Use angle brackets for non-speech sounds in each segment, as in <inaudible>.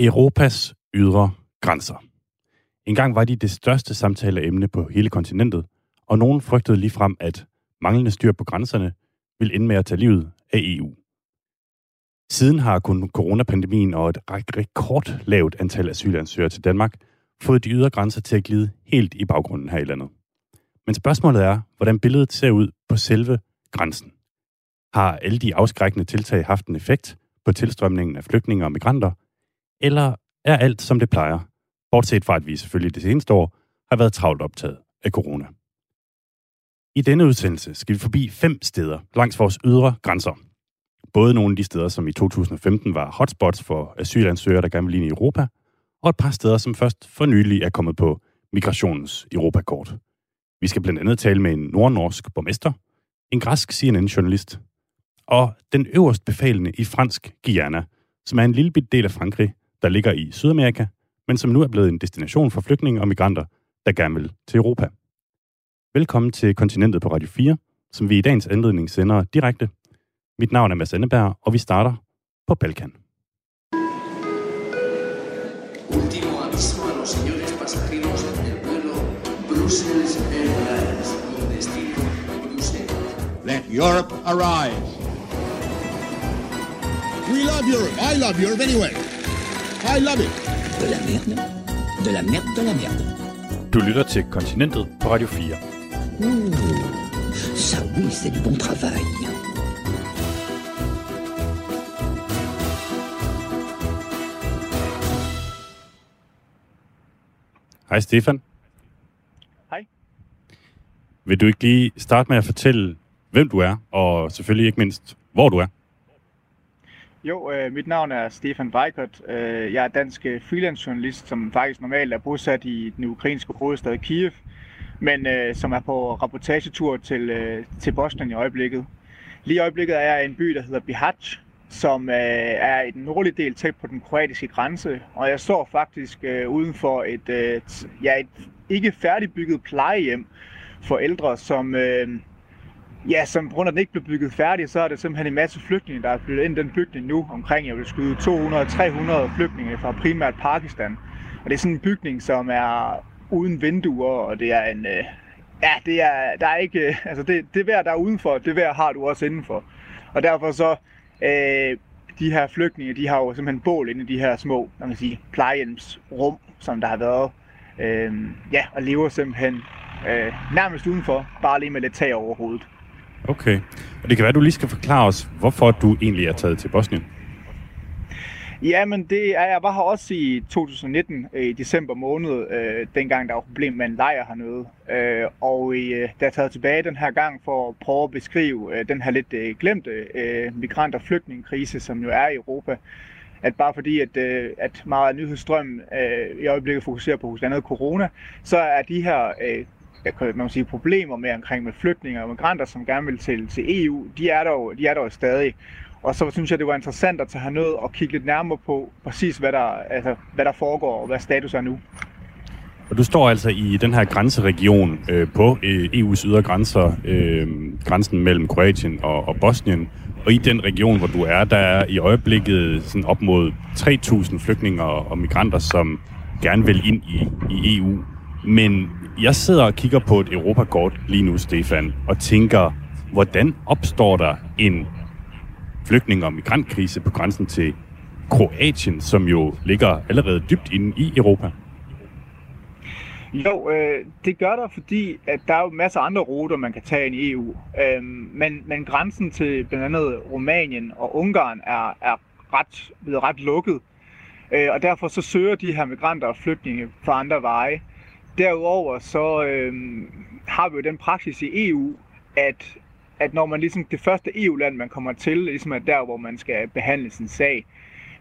Europas ydre grænser. Engang var de det største samtaleemne på hele kontinentet, og nogen frygtede lige frem, at manglende styr på grænserne vil ende med at tage livet af EU. Siden har kun coronapandemien og et rekordlavt antal asylansøgere til Danmark fået de ydre grænser til at glide helt i baggrunden her i landet. Men spørgsmålet er, hvordan billedet ser ud på selve grænsen. Har alle de afskrækkende tiltag haft en effekt på tilstrømningen af flygtninge og migranter? Eller er alt, som det plejer, bortset fra at vi selvfølgelig det seneste år har været travlt optaget af corona? I denne udsendelse skal vi forbi fem steder langs vores ydre grænser. Både nogle af de steder, som i 2015 var hotspots for asylansøgere, der gerne ville ind i Europa, og et par steder, som først for nylig er kommet på migrationens Europakort. Vi skal blandt andet tale med en nordnorsk borgmester, en græsk CNN-journalist og den øverst befalende i fransk Guyana, som er en lille bit del af Frankrig, der ligger i Sydamerika, men som nu er blevet en destination for flygtninge og migranter, der gerne vil til Europa. Velkommen til Kontinentet på Radio 4, som vi i dagens anledning sender direkte. Mit navn er Mads Anneberg, og vi starter på Balkan. Último aviso a los señores pasajeros del vuelo Brussels Airlines con destino Bruselas. Let Europe arise. We love Europe. I love Europe anyway. I love it. De la merde. De la merde, de la merde. Du lytter til Kontinentet på Radio 4. Mmh, ça oui, c'est du bon travail. Hej Stefan. Hej. Vil du ikke lige starte med at fortælle, hvem du er, og selvfølgelig ikke mindst, hvor du er? Jo, øh, mit navn er Stefan Weikert. Øh, jeg er dansk øh, freelancejournalist, freelance journalist, som faktisk normalt er bosat i den ukrainske hovedstad Kiev, men øh, som er på rapportagetur til, øh, til Bosnien i øjeblikket. Lige i øjeblikket er jeg i en by, der hedder Bihać, som øh, er i den nordlige del tæt på den kroatiske grænse, og jeg står faktisk øh, uden for et, øh, ja, et ikke færdigbygget plejehjem for ældre, som øh, Ja, som på grund af, at den ikke blev bygget færdig, så er det simpelthen en masse flygtninge, der er flyttet ind i den bygning nu. Omkring, jeg vil skyde 200-300 flygtninge fra primært Pakistan. Og det er sådan en bygning, som er uden vinduer, og det er en... Øh, ja, det er, der er ikke... Øh, altså, det, det vejr, der er udenfor, det vejr har du også indenfor. Og derfor så... Øh, de her flygtninge, de har jo simpelthen bål inde i de her små, man kan sige, plejehjemsrum, som der har været. Øh, ja, og lever simpelthen øh, nærmest udenfor, bare lige med lidt tag over hovedet. Okay. Og det kan være, at du lige skal forklare os, hvorfor du egentlig er taget til Bosnien. Jamen, det er, jeg var her også i 2019, øh, i december måned, øh, dengang der var problem med en lejr hernede. Øh, og øh, der er taget tilbage den her gang for at prøve at beskrive øh, den her lidt øh, glemte øh, migrant- og flygtningekrise, som jo er i Europa. At bare fordi, at, øh, at meget af nyhedsstrømmen øh, i øjeblikket fokuserer på hos andet corona, så er de her øh, man kan sige, problemer med omkring med flygtninge og migranter, som gerne vil til, til EU, de er, der jo, de er der jo stadig. Og så synes jeg, det var interessant at tage herned og kigge lidt nærmere på præcis, hvad der, altså, hvad der foregår og hvad status er nu. Og du står altså i den her grænseregion øh, på øh, EU's ydre grænser, øh, grænsen mellem Kroatien og, og Bosnien. Og i den region, hvor du er, der er i øjeblikket sådan op mod 3.000 flygtninge og, og migranter, som gerne vil ind i, i EU. Men jeg sidder og kigger på et Europakort lige nu, Stefan, og tænker, hvordan opstår der en flygtning- og migrantkrise på grænsen til Kroatien, som jo ligger allerede dybt inde i Europa? Jo, øh, det gør der, fordi at der er jo masser af andre ruter, man kan tage ind i EU. Øh, men, men grænsen til blandt andet Rumænien og Ungarn er, er ret, blevet ret lukket. Øh, og derfor så søger de her migranter og flygtninge på andre veje. Derudover så øh, har vi jo den praksis i EU, at, at når man ligesom det første EU-land, man kommer til, ligesom er der, hvor man skal behandle sin sag,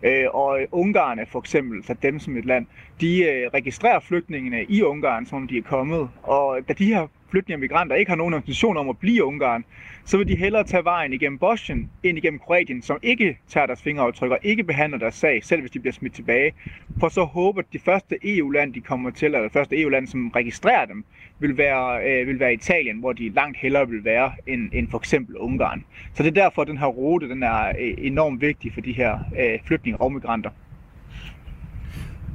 øh, og Ungarn er for eksempel, for dem som et land, de øh, registrerer flygtningene i Ungarn, som de er kommet, og da de her flygtninge og migranter ikke har nogen intention om at blive i Ungarn, så vil de hellere tage vejen igennem Bosnien, ind igennem Kroatien, som ikke tager deres fingeraftryk og ikke behandler deres sag, selv hvis de bliver smidt tilbage. For så håber at de første EU-land, de kommer til, eller det første EU-land, som registrerer dem, vil være, øh, vil være Italien, hvor de langt hellere vil være end, end for eksempel Ungarn. Så det er derfor, at den her rute den er øh, enormt vigtig for de her øh, flygtninge og migranter.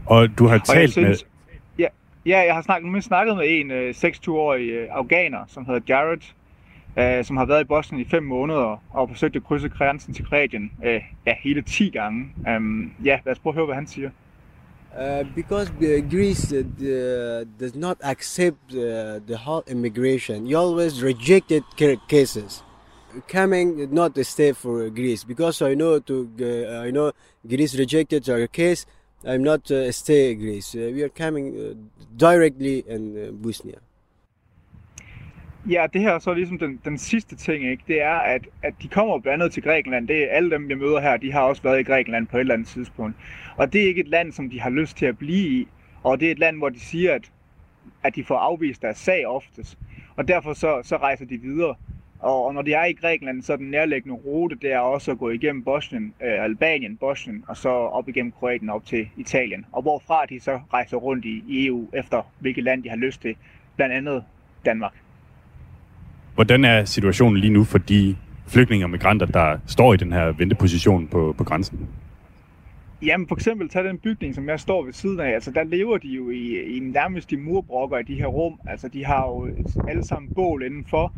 Og du har talt synes, med... Ja, jeg har snakket, snakket med en øh, 26-årig øh, afghaner, som hedder Jared, øh, som har været i Boston i 5 måneder og forsøgt at krydse grænsen til Kroatien øh, ja, hele 10 gange. Um, ja, lad os prøve at høre, hvad han siger. Uh, because uh, Greece uh, does not accept uh, the whole immigration. You always rejected cases. Coming not to stay for Greece because I know to uh, I know Greece rejected our case. I'm not uh, stay Greece. Uh, we are coming uh, directly in uh, Bosnia. Ja, det her er så ligesom den, den sidste ting, ikke? det er, at, at de kommer blandt andet til Grækenland. Det er alle dem, jeg møder her, de har også været i Grækenland på et eller andet tidspunkt. Og det er ikke et land, som de har lyst til at blive i. Og det er et land, hvor de siger, at, at de får afvist deres sag oftest. Og derfor så, så rejser de videre. Og, og når de er i Grækenland, så er den nærliggende rute, det er også at gå igennem Bosnien, øh, Albanien, Bosnien, og så op igennem Kroatien op til Italien. Og hvorfra de så rejser rundt i, i EU, efter hvilket land de har lyst til, blandt andet Danmark. Hvordan er situationen lige nu for de flygtninge og migranter, der står i den her venteposition på, på grænsen? Jamen for eksempel tag den bygning, som jeg står ved siden af. Altså der lever de jo i, i nærmest i murbrokker i de her rum. Altså de har jo alle sammen bål indenfor.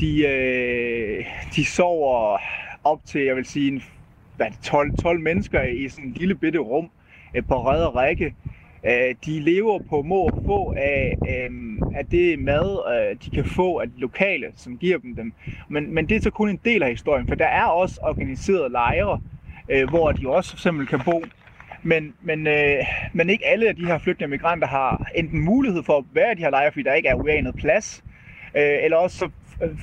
De, øh, de sover op til, jeg vil sige, en, hvad, 12, 12 mennesker i sådan en lille bitte rum øh, på ræd og række. Øh, de lever på må og få af, øh, af det mad, øh, de kan få af de lokale, som giver dem dem. Men, men det er så kun en del af historien, for der er også organiserede lejre, øh, hvor de også for eksempel kan bo. Men, men, øh, men ikke alle af de her flygtende migranter har enten mulighed for at være i de her lejre, fordi der ikke er uanet plads, øh, eller også så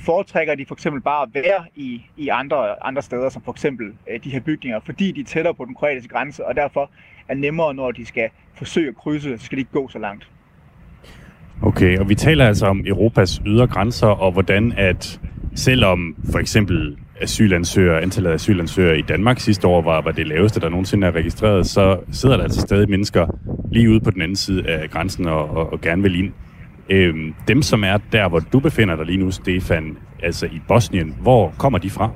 foretrækker de for eksempel bare at være i, i andre, andre steder, som for eksempel øh, de her bygninger, fordi de er tættere på den kroatiske grænse, og derfor er nemmere, når de skal forsøge at krydse, så skal de ikke gå så langt. Okay, og vi taler altså om Europas ydre grænser, og hvordan at selvom for eksempel asylansøgere, antallet af asylansøgere i Danmark sidste år var, var det laveste, der nogensinde er registreret, så sidder der altså stadig mennesker lige ude på den anden side af grænsen og, og, og gerne vil ind. Øhm, dem, som er der, hvor du befinder dig lige nu, Stefan, altså i Bosnien, hvor kommer de fra?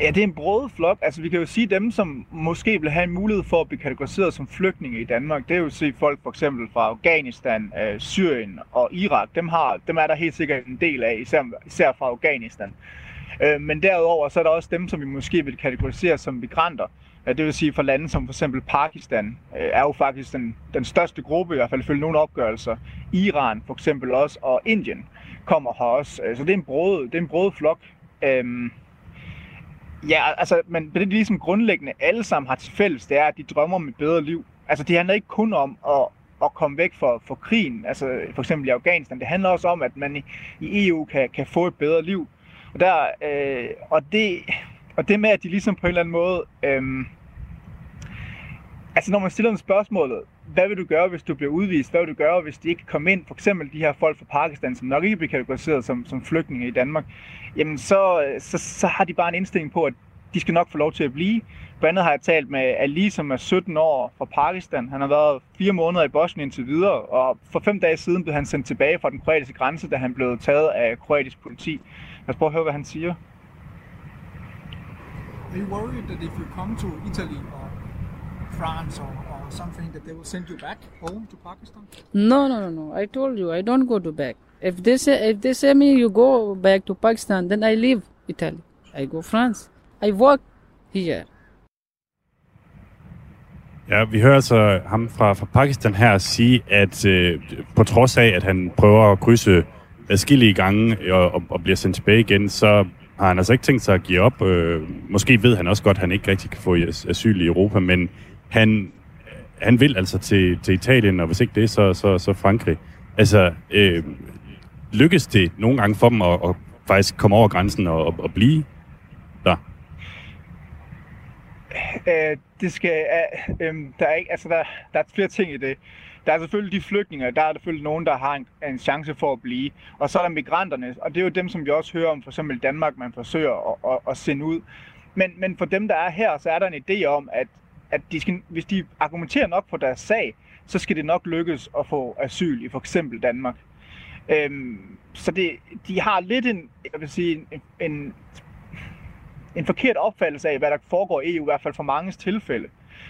Ja, det er en broet flok. Altså, vi kan jo sige dem, som måske vil have en mulighed for at blive kategoriseret som flygtninge i Danmark. Det er jo se folk for eksempel fra Afghanistan, øh, Syrien og Irak. Dem, har, dem er der helt sikkert en del af, især, især fra Afghanistan. Øh, men derudover så er der også dem, som vi måske vil kategorisere som migranter. Det vil sige for lande som for eksempel Pakistan øh, er jo faktisk den, den største gruppe, i hvert fald følge nogle opgørelser. Iran for eksempel også, og Indien kommer her også. Øh, så det er en brød, det er en brode flok. Øhm, Ja, altså, men det er ligesom grundlæggende alle sammen har til fælles, det er, at de drømmer om et bedre liv. Altså, det handler ikke kun om at, at komme væk fra, fra krigen, altså for eksempel i Afghanistan. Det handler også om, at man i, i EU kan, kan få et bedre liv. Og, der, øh, og, det, og det med, at de ligesom på en eller anden måde... Øhm, altså, når man stiller dem spørgsmålet, hvad vil du gøre, hvis du bliver udvist? Hvad vil du gøre, hvis de ikke kommer ind? For eksempel de her folk fra Pakistan, som nok ikke bliver kategoriseret som, som flygtninge i Danmark. Jamen, så, så, så har de bare en indstilling på, at de skal nok få lov til at blive. Blandt andet har jeg talt med Ali, som er 17 år fra Pakistan. Han har været fire måneder i Bosnien indtil videre, og for fem dage siden blev han sendt tilbage fra den kroatiske grænse, da han blev taget af kroatisk politi. Lad os prøve at høre, hvad han siger. Are you worried that if you come to Italy or France or something that they will send you back home to Pakistan? No, no, no, no. I told you I don't go to back. If they say if they say me you go back to Pakistan, then I leave Italy. I go France. I work here. Ja, vi hører altså ham fra, fra Pakistan her sige, at øh, på trods af, at han prøver at krydse adskillige gange og, og, og bliver sendt tilbage igen, så har han altså ikke tænkt sig at give op. Øh, måske ved han også godt, at han ikke rigtig kan få asyl i Europa, men han han vil altså til, til Italien, og hvis ikke det, så, så, så Frankrig. Altså, øh, lykkes det nogle gange for dem at, at faktisk komme over grænsen og, og, og blive der? Øh, det skal, øh, øh, der er ikke, altså der, der er flere ting i det. Der er selvfølgelig de flygtninge, der er selvfølgelig nogen, der har en, en chance for at blive. Og så er der migranterne, og det er jo dem, som vi også hører om, for eksempel Danmark, man forsøger at, at, at sende ud. Men, men for dem, der er her, så er der en idé om, at at de skal, hvis de argumenterer nok på deres sag, så skal det nok lykkes at få asyl i for eksempel Danmark. Øhm, så det, de har lidt en, jeg vil sige, en, en, en forkert opfattelse af, hvad der foregår i EU, i hvert fald for mange tilfælde.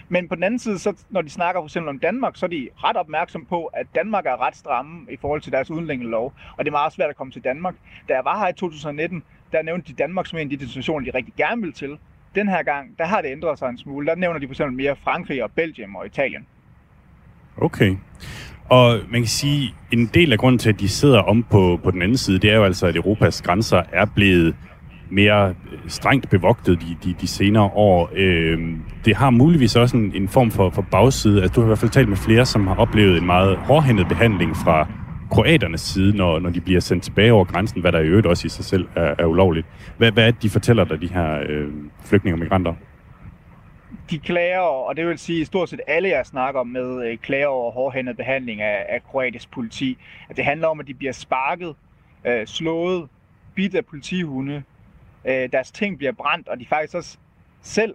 Men på den anden side, så, når de snakker for eksempel om Danmark, så er de ret opmærksom på, at Danmark er ret stramme i forhold til deres udlændingelov, og det er meget svært at komme til Danmark. Da jeg var her i 2019, der nævnte de Danmark som en af de destinationer, de rigtig gerne vil til. Den her gang, der har det ændret sig en smule. Der nævner de for eksempel mere Frankrig og Belgien og Italien. Okay. Og man kan sige, en del af grunden til, at de sidder om på, på den anden side, det er jo altså, at Europas grænser er blevet mere øh, strengt bevogtet de, de, de senere år. Øh, det har muligvis også en, en form for, for bagside. Altså, du har i hvert fald talt med flere, som har oplevet en meget hårdhændet behandling fra kroaternes side, når, når de bliver sendt tilbage over grænsen, hvad der i øvrigt også i sig selv er, er ulovligt. Hvad, hvad er det, de fortæller dig, de her øh, flygtninge og migranter? de klager, og det vil sige stort set alle, jeg snakker med, øh, klager over hårdhændet behandling af, af kroatisk politi. At det handler om, at de bliver sparket, øh, slået, bidt af politihunde, øh, deres ting bliver brændt, og de faktisk også selv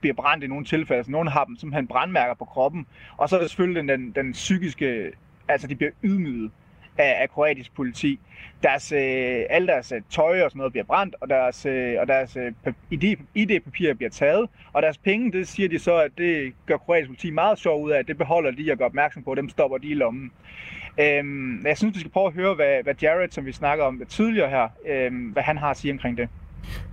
bliver brændt i nogle tilfælde. Altså, nogle har dem simpelthen brandmærker på kroppen. Og så er det selvfølgelig den, den, den psykiske, altså de bliver ydmyget af, af kroatisk politi. Deres, øh, alle deres øh, tøj og sådan noget bliver brændt, og deres, øh, og deres øh, ID-papirer bliver taget, og deres penge, det siger de så, at det gør kroatisk politi meget sjov ud af, det beholder de og gør opmærksom på, dem stopper de i lommen. Øhm, jeg synes, vi skal prøve at høre, hvad, hvad Jared, som vi snakker om tidligere her, øhm, hvad han har at sige omkring det.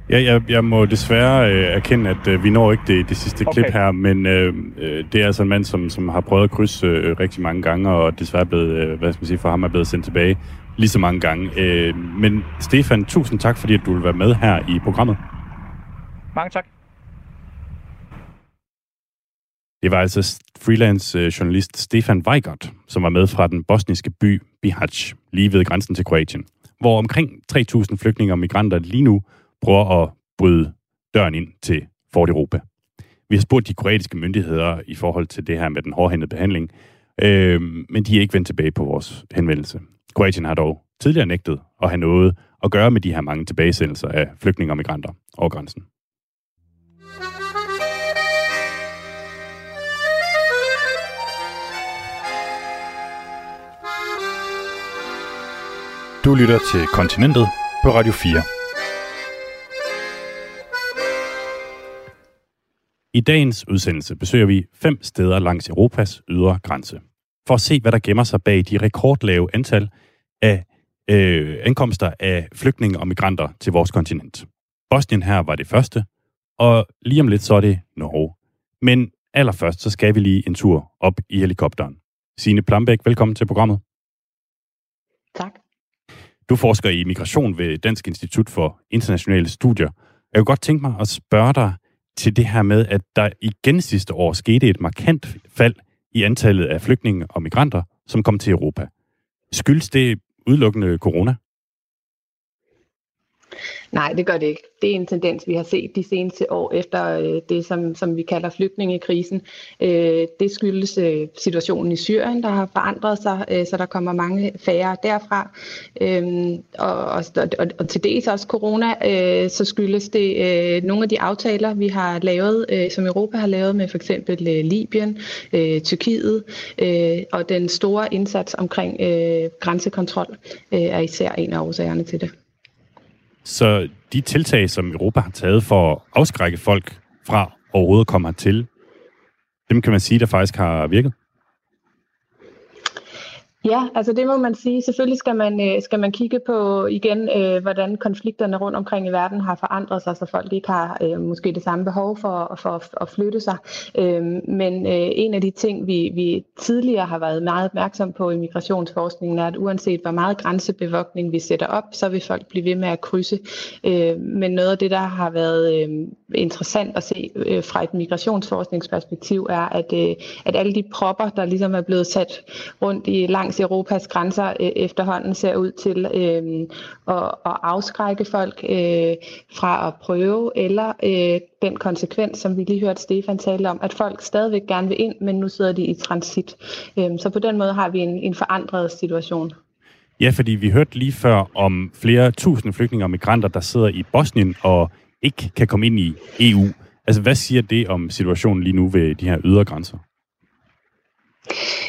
Ja, jeg, jeg må desværre øh, erkende, at øh, vi når ikke det, det sidste okay. klip her, men øh, øh, det er altså en mand, som, som har prøvet at krydse øh, rigtig mange gange, og desværre blevet, øh, hvad skal man sige, for ham er blevet sendt tilbage lige så mange gange. Øh, men Stefan, tusind tak, fordi at du vil være med her i programmet. Mange tak. Det var altså freelance øh, journalist Stefan Weigert, som var med fra den bosniske by Bihać, lige ved grænsen til Kroatien, hvor omkring 3.000 flygtninge og migranter lige nu prøver at bryde døren ind til Fort Europa. Vi har spurgt de kroatiske myndigheder i forhold til det her med den hårdhændede behandling, øh, men de er ikke vendt tilbage på vores henvendelse. Kroatien har dog tidligere nægtet at have noget at gøre med de her mange tilbagesendelser af flygtninge og migranter over grænsen. Du lytter til Kontinentet på Radio 4. I dagens udsendelse besøger vi fem steder langs Europas ydre grænse, for at se, hvad der gemmer sig bag de rekordlave antal af øh, ankomster af flygtninge og migranter til vores kontinent. Bosnien her var det første, og lige om lidt så er det Norge. Men allerførst så skal vi lige en tur op i helikopteren. Signe Plambæk, velkommen til programmet. Tak. Du forsker i migration ved Dansk Institut for Internationale Studier. Jeg kunne godt tænke mig at spørge dig, til det her med, at der igen sidste år skete et markant fald i antallet af flygtninge og migranter, som kom til Europa. Skyldes det udelukkende corona? Nej, det gør det ikke. Det er en tendens, vi har set de seneste år efter øh, det, som, som vi kalder flygtningekrisen. Øh, det skyldes øh, situationen i Syrien, der har forandret sig, øh, så der kommer mange færre derfra. Øh, og, og, og, og til dels også corona, øh, så skyldes det øh, nogle af de aftaler, vi har lavet, øh, som Europa har lavet med for eksempel øh, Libyen, øh, Tyrkiet, øh, og den store indsats omkring øh, grænsekontrol øh, er især en af årsagerne til det. Så de tiltag, som Europa har taget for at afskrække folk fra overhovedet at komme hertil, dem kan man sige, der faktisk har virket? Ja, altså det må man sige. Selvfølgelig skal man, øh, skal man kigge på igen, øh, hvordan konflikterne rundt omkring i verden har forandret sig, så folk ikke har øh, måske det samme behov for, for at flytte sig. Øh, men øh, en af de ting, vi, vi tidligere har været meget opmærksom på i migrationsforskningen, er, at uanset hvor meget grænsebevogtning vi sætter op, så vil folk blive ved med at krydse. Øh, men noget af det, der har været øh, interessant at se øh, fra et migrationsforskningsperspektiv, er, at, øh, at alle de propper, der ligesom er blevet sat rundt i langs langs Europas grænser øh, efterhånden ser ud til øh, at, at afskrække folk øh, fra at prøve, eller øh, den konsekvens, som vi lige hørte Stefan tale om, at folk stadigvæk gerne vil ind, men nu sidder de i transit. Øh, så på den måde har vi en, en forandret situation. Ja, fordi vi hørte lige før om flere tusind flygtninge og migranter, der sidder i Bosnien og ikke kan komme ind i EU. Altså, hvad siger det om situationen lige nu ved de her ydre grænser?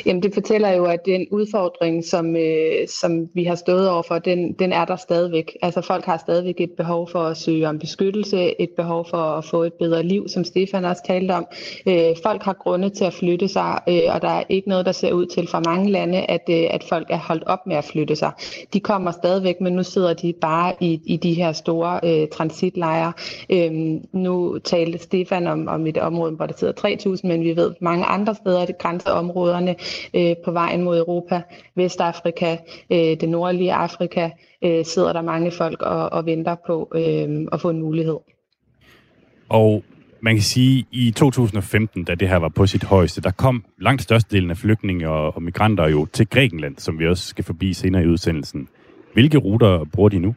Jamen det fortæller jo, at den udfordring, som, øh, som vi har stået overfor, den, den er der stadigvæk. Altså folk har stadigvæk et behov for at søge om beskyttelse, et behov for at få et bedre liv, som Stefan også talte om. Øh, folk har grunde til at flytte sig, øh, og der er ikke noget, der ser ud til fra mange lande, at, øh, at folk er holdt op med at flytte sig. De kommer stadigvæk, men nu sidder de bare i, i de her store øh, transitlejre. Øh, nu talte Stefan om, om et område, hvor der sidder 3.000, men vi ved mange andre steder, det områderne øh, på vejen mod Europa, Vestafrika, øh, det nordlige Afrika, øh, sidder der mange folk og, og venter på øh, at få en mulighed. Og man kan sige, at i 2015, da det her var på sit højeste, der kom langt størstedelen af flygtninge og, og migranter jo til Grækenland, som vi også skal forbi senere i udsendelsen. Hvilke ruter bruger de nu?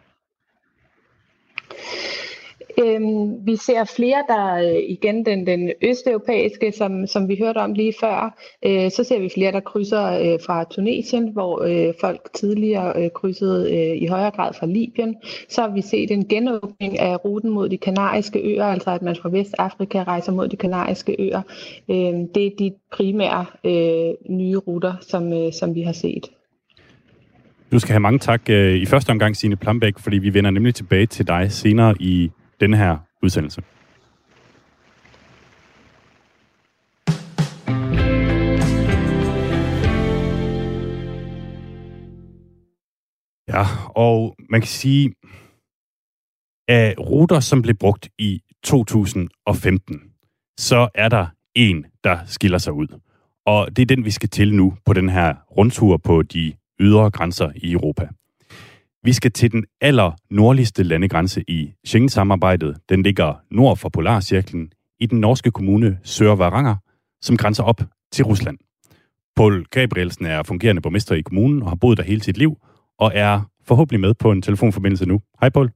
Øhm, vi ser flere, der øh, igen den, den østeuropæiske, som, som vi hørte om lige før, øh, så ser vi flere, der krydser øh, fra Tunesien, hvor øh, folk tidligere øh, krydsede øh, i højere grad fra Libyen. Så har vi set en genåbning af ruten mod de kanariske øer, altså at man fra Vestafrika rejser mod de kanariske øer. Øh, det er de primære øh, nye ruter, som, øh, som vi har set. Du skal have mange tak øh, i første omgang, Signe Plambæk, fordi vi vender nemlig tilbage til dig senere i denne her udsendelse. Ja, og man kan sige, at ruter, som blev brugt i 2015, så er der en, der skiller sig ud. Og det er den, vi skal til nu på den her rundtur på de ydre grænser i Europa. Vi skal til den aller nordligste landegrænse i Schengen-samarbejdet. Den ligger nord for Polarcirklen i den norske kommune Sør-Varanger, som grænser op til Rusland. Paul Gabrielsen er fungerende borgmester i kommunen og har boet der hele sit liv, og er forhåbentlig med på en telefonforbindelse nu. Hej Paul.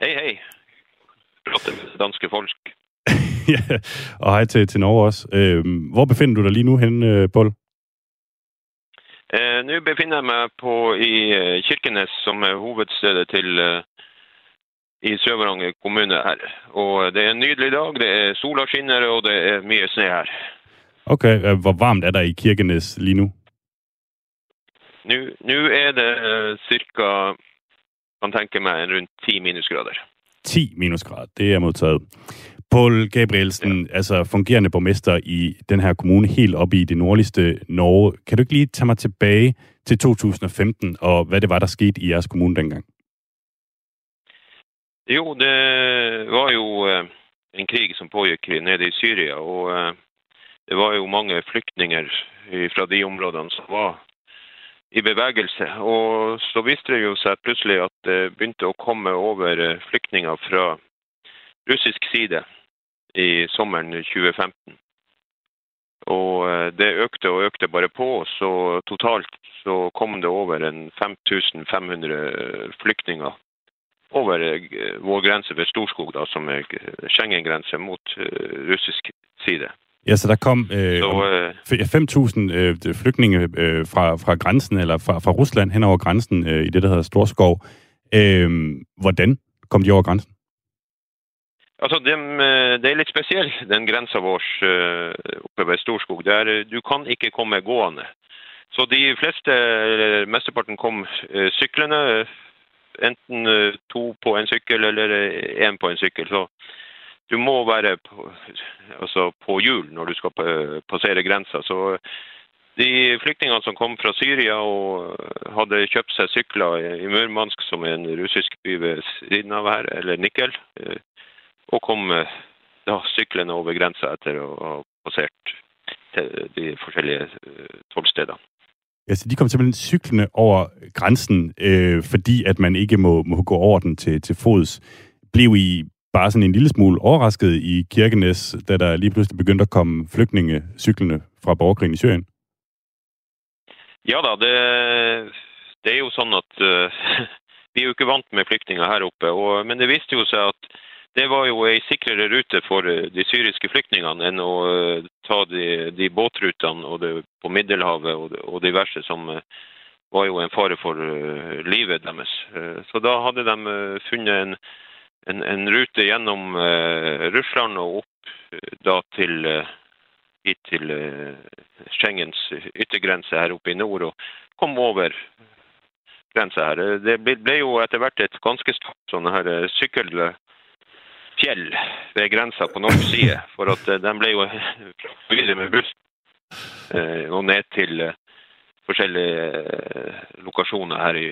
Hej hej. Flot danske folk. <laughs> ja, og hej til, til Norge også. Øh, hvor befinder du dig lige nu hen, øh, Paul? Eh, Nå befinner jeg meg på, i eh, Kirkenes, som er hovedstedet til eh, i Sør-Varanger kommune her. Og det er en nydelig dag. Det er sola skinner, og det er mye snø her. Okay, øh, hvor varmt er der i Kirkenes lige nu? Nå, nå er det eh, cirka, man tenker meg, rundt 10 minusgrader. 10 minusgrader, det er modtaget. Paul Gabrielsen, ja. altså fungerende borgmester i den her kommune helt oppe i det nordligste Norge. Kan du ikke lige tage mig tilbage til 2015, og hvad det var, der skete i jeres kommune dengang? Jo, det var jo uh, en krig som pågikk nede i Syria, og uh, det var jo mange flyktninger fra de områdene som var i bevegelse. Og så viste det jo seg plutselig at det begynte å komme over flyktninger fra russisk side i sommeren 2015. Og eh, det økte og økte bare på, så totalt så kom det over en 5500 flyktninger over eh, vår grense ved Storskog, da, som er Schengen-grense mot russisk side. Ja, så der kom øh, uh, 5.000 øh, flygtninge øh, fra, fra grænsen, eller fra, fra Rusland hen over grænsen øh, i det, der hedder Storskov. Øh, hvordan kom de over grænsen? Altså, den, det eh, er lite speciellt, den gränsen vår eh, uppe oppe ved Storskog. Där eh, du kan ikke komme gående. Så de fleste, mesteparten kom uh. Enten två to på en cykel eller en på en cykel. Så du må være på, altså på hjul når du skal passere gränsen. Så de flyktingar som kom fra Syria og hade köpt sig cyklar i Murmansk, som er en russisk by ved siden av her, eller Nikkel, og kom da, syklende over grensa etter å ha passert de forskjellige øh, tollstedene. Altså, de kom simpelthen cyklende over grænsen, øh, fordi at man ikke må, må gå over den til, til fods. Blev I bare sådan en lille smule overrasket i Kirkenes, da der lige pludselig begyndte at komme flygtninge cyklende fra borgerkrigen i Syrien? Ja da, det, det er jo sånn at uh, <laughs> vi er jo ikke vant med flyktninger her oppe. Og, men det viste jo seg at det var jo ei sikrere rute for eh, de syriske flyktningene enn å eh, ta de, de båtrutene og det, på Middelhavet og, og diverse som eh, var jo en fare for livet deres. Så da hadde de funnet en, en, en rute gjennom Russland og opp da til hit til Schengens yttergrense her oppe i nord og kom over grensa her. Det ble jo etter hvert et ganske stort sånne her fjell ved grensa på norsk side. For at eh, den ble jo <laughs> videre med buss eh, og ned til eh, forskjellige lokasjoner her i,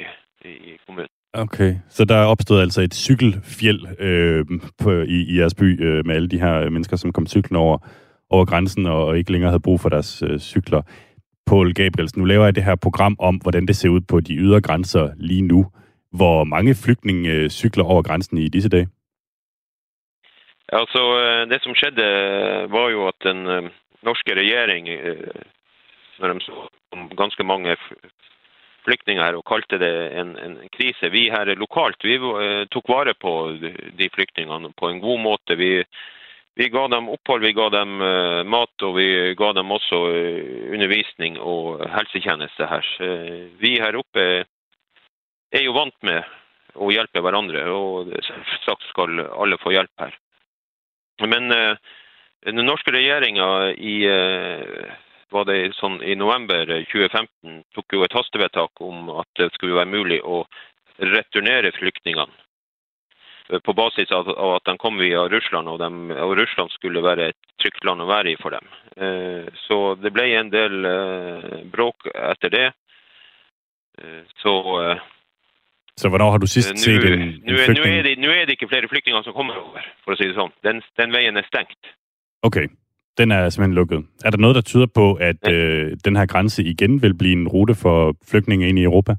i kommunen. Okay, så der er opstået altså et cykelfjeld øh, på, i, i jeres by øh, med alle de her mennesker, som kom cyklen over, over grænsen og, og ikke længere havde brug for deres øh, cykler. Paul Gabrielsen, nu laver jeg det her program om, hvordan det ser ud på de ydre grænser lige nu. Hvor mange flygtninge øh, cykler over grænsen i disse dage? Altså, det som skjedde, eh, var jo at den eh, norske regjering, når de så om ganske mange flyktninger her og kalte det en, en, krise. Vi her lokalt vi tok vare på de flyktningene på en god måte. Vi, vi ga dem opphold, vi ga dem uh, mat og vi ga dem også uh, undervisning og helsetjeneste her. Uh, vi her oppe er jo vant med å hjelpe hverandre, og selvsagt skal alle få hjelp her. Men eh, den norske regjeringa i eh, var det sånn i november eh, 2015 tok jo et hastevedtak om at det skulle være mulig å returnere flyktningene. På basis av at de kom via Russland, og, de, og Russland skulle være et trygt land å være i for dem. Eh, så det ble en del bråk etter det. Eh, så så hvornår har du sist set en, en nu, nu, er det, nu er det ikke flere flyktninger som kommer over, for å si det sånn. Den, den veien er stengt. Okay. Den er simpelthen lukket. Er der noget, der tyder på, at ja. øh, den her grænse igen vil blive en rute for flygtninge ind i Europa?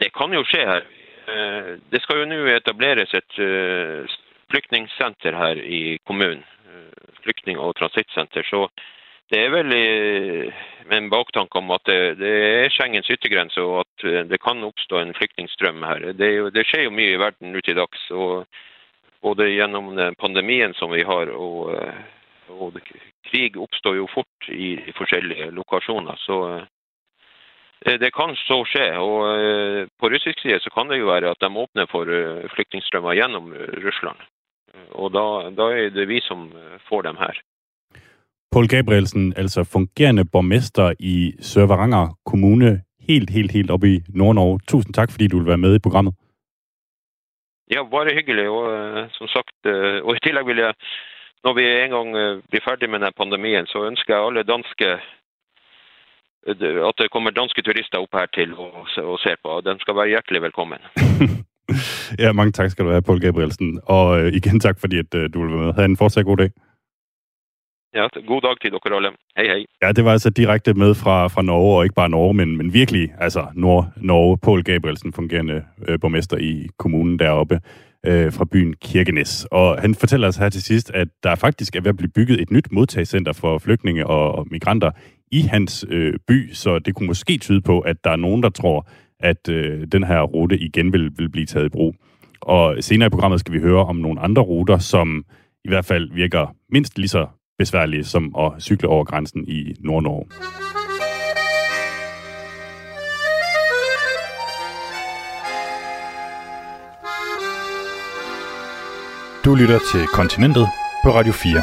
Det kan jo skje her. Øh, det skal jo nu etableres et øh, flyktningscenter her i kommunen. Øh, flyktning- og transittcenter. Så det er vel med en baktanke om at det, det er Schengens yttergrense, og at eh, det kan oppstå en flyktningstrøm her. Det, jo, det skjer jo mye i verden nå til dags. og både gjennom pandemien som vi har, og, eh, og krig oppstår jo fort i, i forskjellige lokasjoner. Så eh, det kan så skje. Og på russisk side så kan det jo være at de åpner for flyktningstrømmer gjennom Russland. Og da, da er det vi som får dem her. Paul Gabrielsen, altså fungerende borgmester i Sør-Varanger Kommune, helt, helt, helt oppe i Nord-Norge. Tusind tak, fordi du vil være med i programmet. Ja, bare hyggelig. Og uh, som sagt, uh, og i tillegg vil jeg, når vi en gang uh, blir ferdig med denne pandemien, så ønsker jeg alle danske at det kommer danske turister opp her til å, å se på. Den skal være hjertelig velkommen. <laughs> ja, mange tak skal du have, Paul Gabrielsen. Og igen tak, fordi at, du vil være med. Ha' en fortsat god dag. Ja, god dag til dere alle. Hej, hej. Ja, det var altså direkte med fra, fra Norge, og ikke bare Norge, men, men virkelig, altså Nord-Norge. Paul Gabrielsen, fungerende øh, borgmester i kommunen deroppe øh, fra byen Kirkenes. Og han fortæller os her til sidst, at der faktisk er ved at blive bygget et nyt modtagscenter for flygtninge og migranter i hans øh, by, så det kunne måske tyde på, at der er nogen, der tror, at øh, den her rute igen vil, vil blive taget i brug. Og senere i programmet skal vi høre om nogle andre ruter, som i hvert fald virker mindst lige så besværlige som at cykle over grænsen i Nord-Norge. Du lytter til Kontinentet på Radio 4.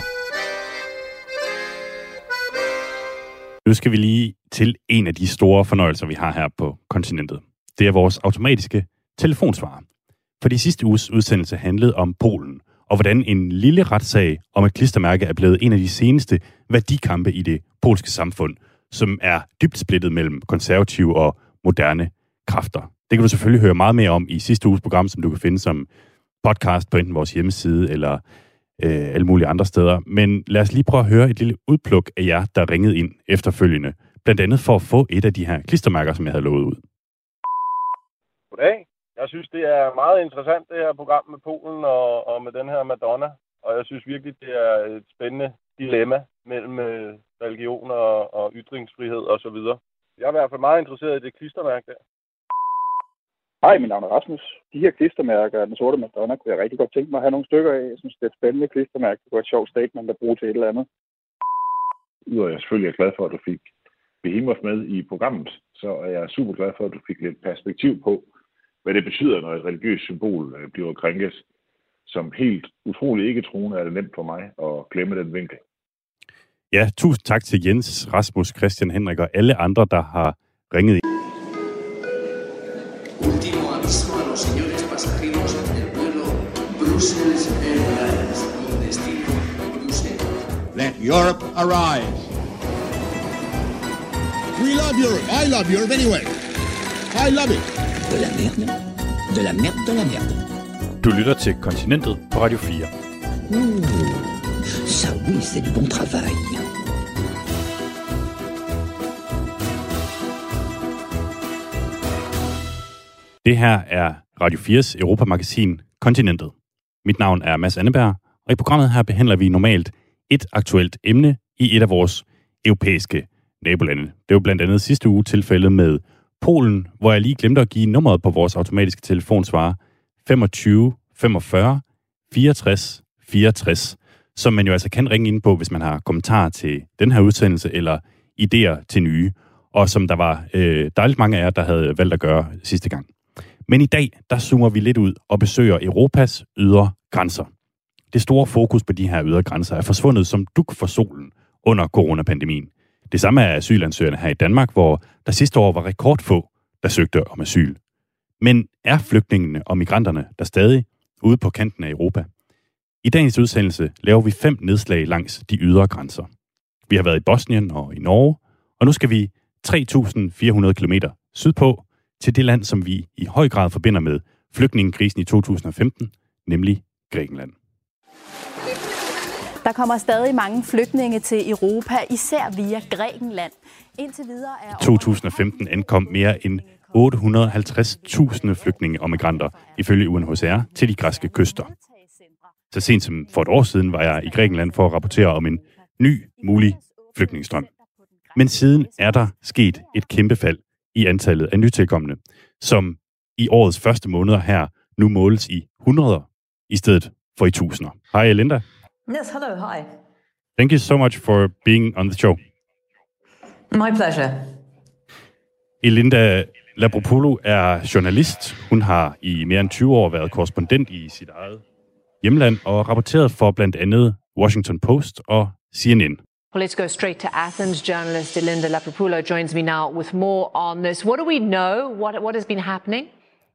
Nu skal vi lige til en af de store fornøjelser, vi har her på kontinentet. Det er vores automatiske telefonsvarer. For de sidste uges udsendelse handlede om Polen – og hvordan en lille retssag om et klistermærke er blevet en af de seneste værdikampe i det polske samfund, som er dybt splittet mellem konservative og moderne kræfter. Det kan du selvfølgelig høre meget mere om i sidste uges program, som du kan finde som podcast på enten vores hjemmeside eller øh, alle mulige andre steder. Men lad os lige prøve at høre et lille udpluk af jer, der ringede ind efterfølgende. Blandt andet for at få et af de her klistermærker, som jeg havde lovet ud. Goddag. Jeg synes, det er meget interessant, det her program med Polen og, og med den her Madonna. Og jeg synes virkelig, det er et spændende dilemma mellem øh, religion og, og ytringsfrihed osv. Jeg er i hvert fald meget interesseret i det klistermærke der. Hej, mit navn er Rasmus. De her klistermærker, den sorte Madonna, kunne jeg rigtig godt tænke mig at have nogle stykker af. Jeg synes, det er et spændende klistermærke. Det kunne være et sjovt statement at bruge til et eller andet. Udover jeg selvfølgelig er glad for, at du fik Behemoth med i programmet, så er jeg super glad for, at du fik lidt perspektiv på, hvad det betyder, når et religiøst symbol øh, bliver krænket. Som helt utrolig ikke troende er det nemt for mig at glemme den vinkel. Ja, tusind tak til Jens, Rasmus, Christian, Henrik og alle andre, der har ringet ind. Último aviso a los señores pasajeros del vuelo Brussels Airlines con destino Bruselas. Let Europe arise. We love Europe. I love Europe anyway. I love it. De la merde. De la merde, de la merde. Du lytter til Kontinentet på Radio 4. Ouh, ça oui, c'est du bon travail. Det her er Radio 4's Europamagasin Kontinentet. Mit navn er Mads Anneberg, og i programmet her behandler vi normalt et aktuelt emne i et af vores europæiske nabolande. Det var blandt andet sidste uge tilfældet med Polen, hvor jeg lige glemte at give nummeret på vores automatiske telefonsvarer 25 45 64 64, som man jo altså kan ringe ind på, hvis man har kommentarer til den her udsendelse eller idéer til nye, og som der var øh, dejligt mange af jer, der havde valgt at gøre sidste gang. Men i dag, der zoomer vi lidt ud og besøger Europas ydre grænser. Det store fokus på de her ydre grænser er forsvundet som duk for solen under coronapandemien. Det samme er asylansøgerne her i Danmark, hvor der sidste år var rekordfå, der søgte om asyl. Men er flygtningene og migranterne der stadig ude på kanten af Europa? I dagens udsendelse laver vi fem nedslag langs de ydre grænser. Vi har været i Bosnien og i Norge, og nu skal vi 3.400 km sydpå til det land, som vi i høj grad forbinder med flygtningekrisen i 2015, nemlig Grækenland. Der kommer stadig mange flygtninge til Europa, især via Grækenland. Indtil videre er... I 2015 ankom mere end 850.000 flygtninge og migranter, ifølge UNHCR, til de græske kyster. Så sent som for et år siden var jeg i Grækenland for at rapportere om en ny mulig flygtningestrøm. Men siden er der sket et kæmpe fald i antallet af nytilkommende, som i årets første måneder her nu måles i 100 i stedet for i tusinder. Hej Linda. Yes, hello, hi. Thank you so much for being on the show. My pleasure. Elinda Labropoulou er journalist. Hun har i mere end 20 år været korrespondent i sit eget hjemland og rapporteret for blandt andet Washington Post og CNN. Well, let's go straight to Athens. Journalist Elinda Lapropoulo joins me now with more on this. What do we know? What, what has been happening?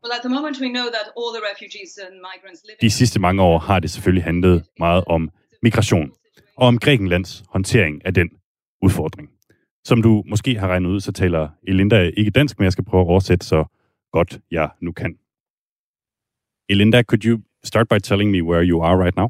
At the moment we know that all the refugees and migrants living... De sidste mange år har det selvfølgelig handlet meget om migration og om Grækenlands håndtering af den udfordring. Som du måske har regnet ud, så taler Elinda ikke dansk, men jeg skal prøve at oversætte så godt jeg nu kan. Elinda, could you start by telling me where you are right now?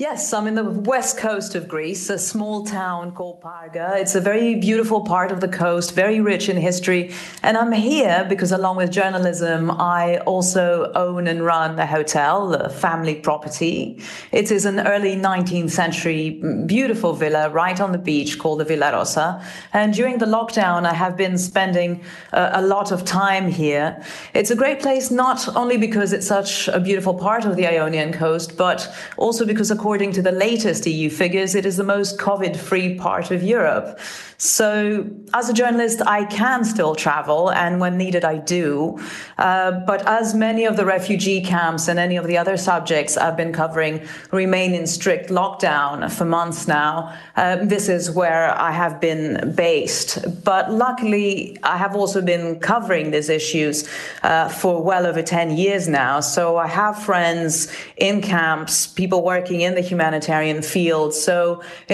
Yes, I'm in the west coast of Greece, a small town called Parga. It's a very beautiful part of the coast, very rich in history. And I'm here because, along with journalism, I also own and run a hotel, a family property. It is an early 19th century beautiful villa right on the beach called the Villa Rosa. And during the lockdown, I have been spending uh, a lot of time here. It's a great place not only because it's such a beautiful part of the Ionian coast, but also because, according to the latest EU figures, it is the most COVID free part of Europe. So, as a journalist, I can still travel, and when needed, I do. Uh, but as many of the refugee camps and any of the other subjects I've been covering remain in strict lockdown for months now, um, this is where I have been based. But luckily, I have also been covering these issues uh, for well over 10 years now. So, I have friends in camps, people working in the humanitarian field. So,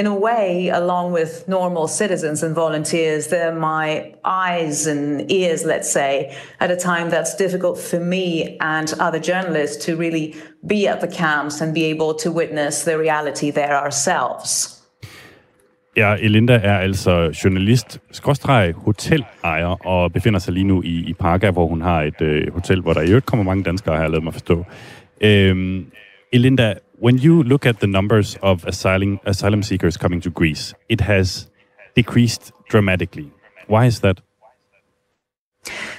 in a way, along with normal citizens, and volunteers. They're my eyes and ears, let's say, at a time that's difficult for me and other journalists to really be at the camps and be able to witness the reality there ourselves. Ja, Elinda er altså journalist, skråstreg, hotelejer og befinder sig lige nu i, i Parga, hvor hun har et øh, hotel, hvor der i øvrigt kommer mange danskere, har jeg lavet mig forstå. Øhm, Elinda, when you look at the numbers of asylum, asylum seekers coming to Greece, it has decreased dramatically. Why is that?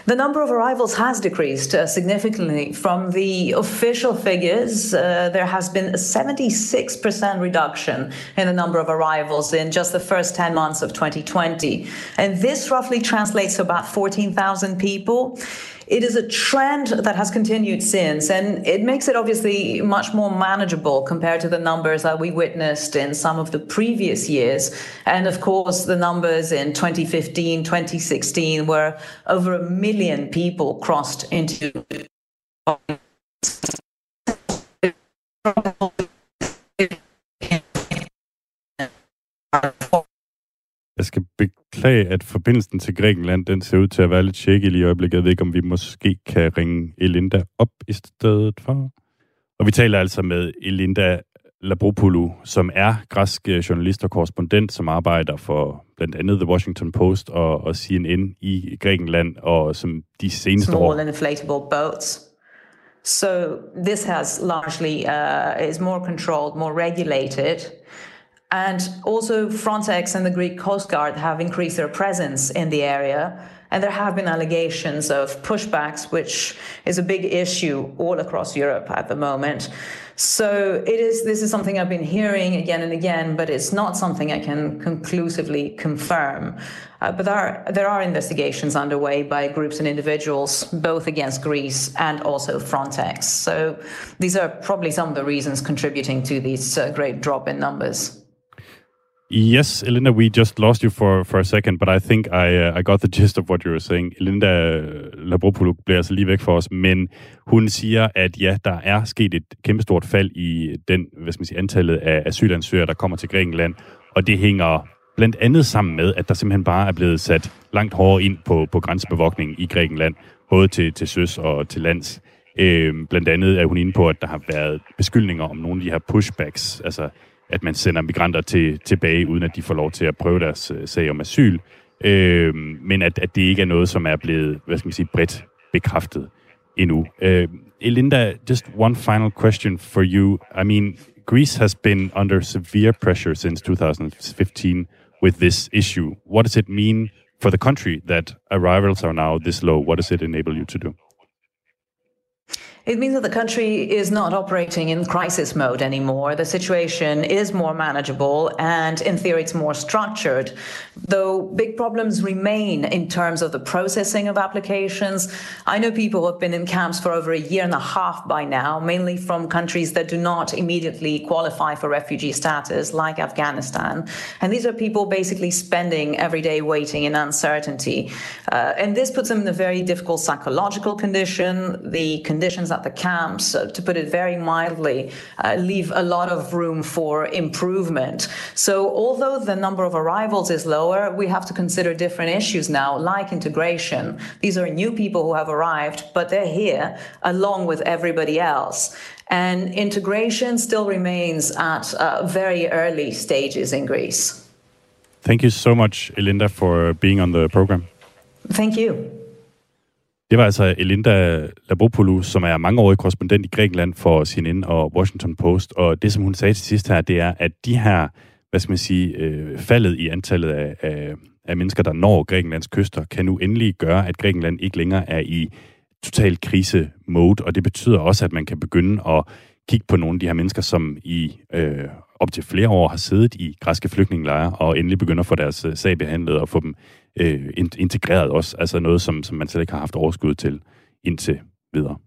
The number of arrivals has decreased uh, significantly. From the official figures, uh, there has been a 76% reduction in the number of arrivals in just the first 10 months of 2020. And this roughly translates to about 14,000 people. It is a trend that has continued since, and it makes it obviously much more manageable compared to the numbers that we witnessed in some of the previous years. And of course, the numbers in 2015, 2016, where over a million people crossed into. Jeg skal beklage, at forbindelsen til Grækenland, den ser ud til at være lidt shaky lige i øjeblikket. Jeg ved ikke, om vi måske kan ringe Elinda op i stedet for. Og vi taler altså med Elinda Labropoulou, som er græsk øh, journalist og korrespondent, som arbejder for blandt andet The Washington Post og, og CNN i Grækenland, og som de seneste small år... and inflatable boats. So this has largely uh, is more controlled, more regulated. And also Frontex and the Greek Coast Guard have increased their presence in the area. And there have been allegations of pushbacks, which is a big issue all across Europe at the moment. So it is. This is something I've been hearing again and again, but it's not something I can conclusively confirm. Uh, but there are, there are investigations underway by groups and individuals, both against Greece and also Frontex. So these are probably some of the reasons contributing to this uh, great drop in numbers. Yes, Elinda, we just lost you for, for a second, but I think I, uh, I got the gist of what you were saying. Elinda uh, Labropoulou bliver altså lige væk for os, men hun siger, at ja, der er sket et kæmpestort fald i den, hvad skal man sige, antallet af asylansøgere, der kommer til Grækenland, og det hænger blandt andet sammen med, at der simpelthen bare er blevet sat langt hårdere ind på, på grænsebevogtningen i Grækenland, både til, til søs og til lands. Øh, blandt andet er hun inde på, at der har været beskyldninger om nogle af de her pushbacks, altså at man sender migranter til, tilbage, uden at de får lov til at prøve deres øh, sag om asyl. Øh, men at, at det ikke er noget, som er blevet, hvad skal man sige, bredt bekræftet endnu. Øh, Elinda, just one final question for you. I mean, Greece has been under severe pressure since 2015 with this issue. What does it mean for the country that arrivals are now this low? What does it enable you to do? It means that the country is not operating in crisis mode anymore. The situation is more manageable and, in theory, it's more structured. Though big problems remain in terms of the processing of applications. I know people who have been in camps for over a year and a half by now, mainly from countries that do not immediately qualify for refugee status, like Afghanistan. And these are people basically spending every day waiting in uncertainty. Uh, and this puts them in a very difficult psychological condition. The conditions at the camps, to put it very mildly, uh, leave a lot of room for improvement. So, although the number of arrivals is lower, we have to consider different issues now, like integration. These are new people who have arrived, but they're here along with everybody else. And integration still remains at uh, very early stages in Greece. Thank you so much, Elinda, for being on the program. Thank you. Det var altså Elinda Labopoulou, som er mangeårig korrespondent i Grækenland for CNN og Washington Post. Og det, som hun sagde til sidst her, det er, at de her, hvad skal man sige, øh, faldet i antallet af, af, af mennesker, der når Grækenlands kyster, kan nu endelig gøre, at Grækenland ikke længere er i total krise-mode. Og det betyder også, at man kan begynde at kigge på nogle af de her mennesker, som i øh, op til flere år har siddet i græske flygtningelejre, og endelig begynder at få deres øh, sag behandlet og få dem øh, integreret også. Altså noget, som, som man slet ikke har haft overskud til indtil videre.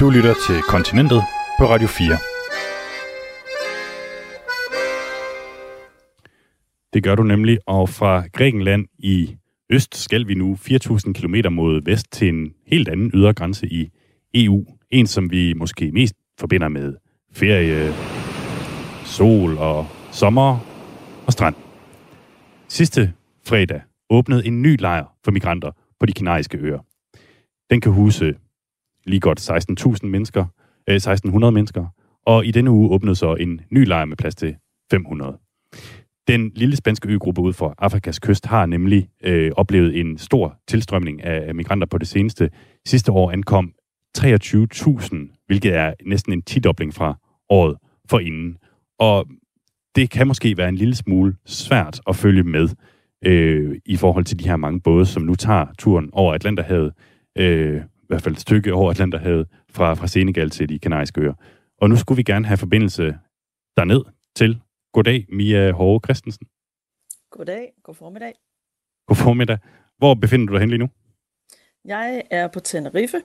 Du lytter til Kontinentet på Radio 4. Det gør du nemlig, og fra Grækenland i øst skal vi nu 4.000 km mod vest til en helt anden ydre grænse i EU. En, som vi måske mest forbinder med ferie, sol og sommer og strand. Sidste fredag åbnede en ny lejr for migranter på de kanariske øer. Den kan huse lige godt 16.000 mennesker, øh, 1.600 mennesker, og i denne uge åbnede så en ny lejr med plads til 500. Den lille spanske øgruppe ud for Afrikas kyst har nemlig øh, oplevet en stor tilstrømning af migranter på det seneste. Sidste år ankom 23.000, hvilket er næsten en tidobling fra året forinden. Og det kan måske være en lille smule svært at følge med øh, i forhold til de her mange både, som nu tager turen over Atlanterhavet, øh, i hvert fald et stykke over Atlanterhavet, fra, fra Senegal til de kanariske øer. Og nu skulle vi gerne have forbindelse derned til. Goddag, Mia Håge Christensen. Goddag, god formiddag. God formiddag. Hvor befinder du dig hen lige nu? Jeg er på Tenerife.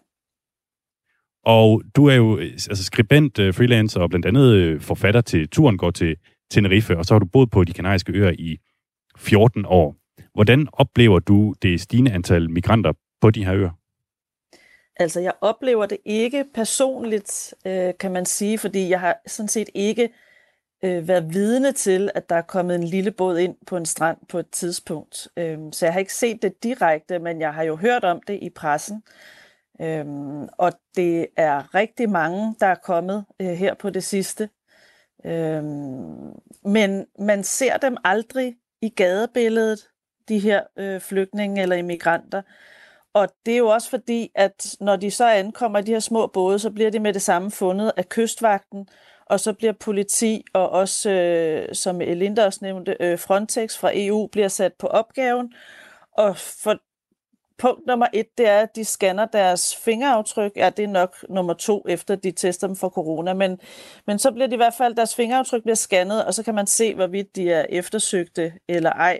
Og du er jo altså skribent, øh, freelancer og blandt andet øh, forfatter til Turen går til Tenerife, og så har du boet på de kanariske øer i 14 år. Hvordan oplever du det stigende antal migranter på de her øer? Altså, jeg oplever det ikke personligt, øh, kan man sige, fordi jeg har sådan set ikke øh, været vidne til, at der er kommet en lille båd ind på en strand på et tidspunkt. Øh, så jeg har ikke set det direkte, men jeg har jo hørt om det i pressen. Øh, Øhm, og det er rigtig mange, der er kommet øh, her på det sidste. Øhm, men man ser dem aldrig i gadebilledet, de her øh, flygtninge eller immigranter. Og det er jo også fordi, at når de så ankommer i de her små både, så bliver de med det samme fundet af kystvagten, og så bliver politi og også, øh, som Elinda også nævnte, øh, Frontex fra EU bliver sat på opgaven. Og for punkt nummer et, det er, at de scanner deres fingeraftryk. Ja, det er nok nummer to, efter de tester dem for corona. Men, men så bliver de i hvert fald, deres fingeraftryk bliver scannet, og så kan man se, hvorvidt de er eftersøgte eller ej.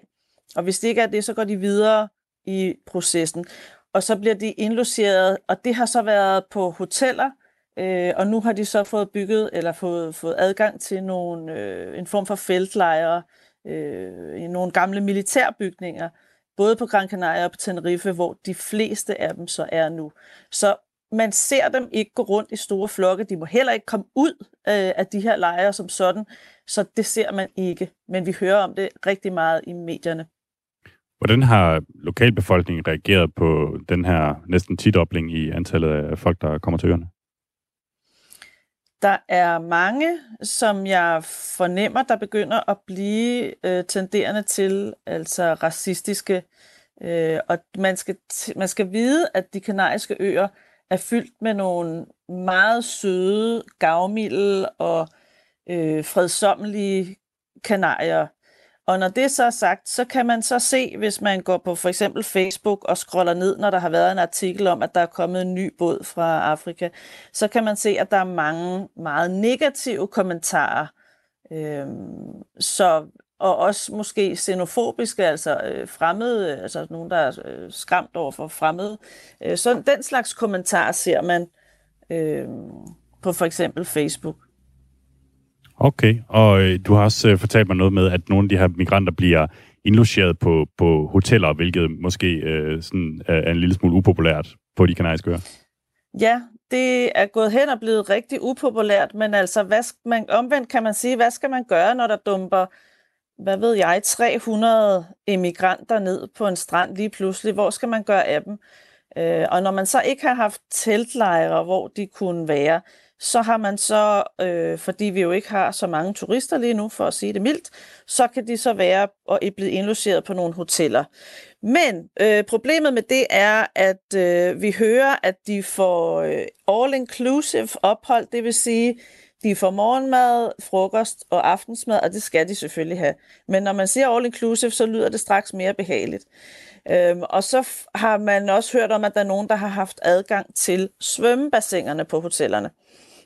Og hvis det ikke er det, så går de videre i processen. Og så bliver de indlogeret, og det har så været på hoteller, øh, og nu har de så fået bygget, eller fået, fået adgang til nogle, øh, en form for feltlejre, øh, i nogle gamle militærbygninger, både på Gran Canaria og på Tenerife, hvor de fleste af dem så er nu. Så man ser dem ikke gå rundt i store flokke. De må heller ikke komme ud øh, af de her lejre som sådan, så det ser man ikke. Men vi hører om det rigtig meget i medierne. Hvordan har lokalbefolkningen reageret på den her næsten tidobling i antallet af folk, der kommer til øerne? Der er mange, som jeg fornemmer, der begynder at blive øh, tenderende til, altså racistiske. Øh, og man skal, man skal vide, at de kanariske øer er fyldt med nogle meget søde, gavmilde og øh, fredsommelige kanarier. Og når det så er sagt, så kan man så se, hvis man går på for eksempel Facebook og scroller ned, når der har været en artikel om, at der er kommet en ny båd fra Afrika, så kan man se, at der er mange meget negative kommentarer. Øhm, så, og også måske xenofobiske, altså øh, fremmede, altså nogen, der er øh, skræmt over for fremmede. Øh, så den slags kommentarer ser man øh, på for eksempel Facebook. Okay, og øh, du har også øh, fortalt mig noget med, at nogle af de her migranter bliver indlogeret på, på hoteller, hvilket måske øh, sådan er, er en lille smule upopulært på de kanariske øer. Ja, det er gået hen og blevet rigtig upopulært, men altså hvad man, omvendt kan man sige, hvad skal man gøre, når der dumper, hvad ved jeg, 300 emigranter ned på en strand lige pludselig? Hvor skal man gøre af dem? Øh, og når man så ikke har haft teltlejre, hvor de kunne være, så har man så, øh, fordi vi jo ikke har så mange turister lige nu, for at sige det mildt, så kan de så være og er blevet indlogeret på nogle hoteller. Men øh, problemet med det er, at øh, vi hører, at de får øh, all-inclusive ophold, det vil sige, de får morgenmad, frokost og aftensmad, og det skal de selvfølgelig have. Men når man siger all-inclusive, så lyder det straks mere behageligt. Øhm, og så har man også hørt om, at der er nogen, der har haft adgang til svømmebassinerne på hotellerne.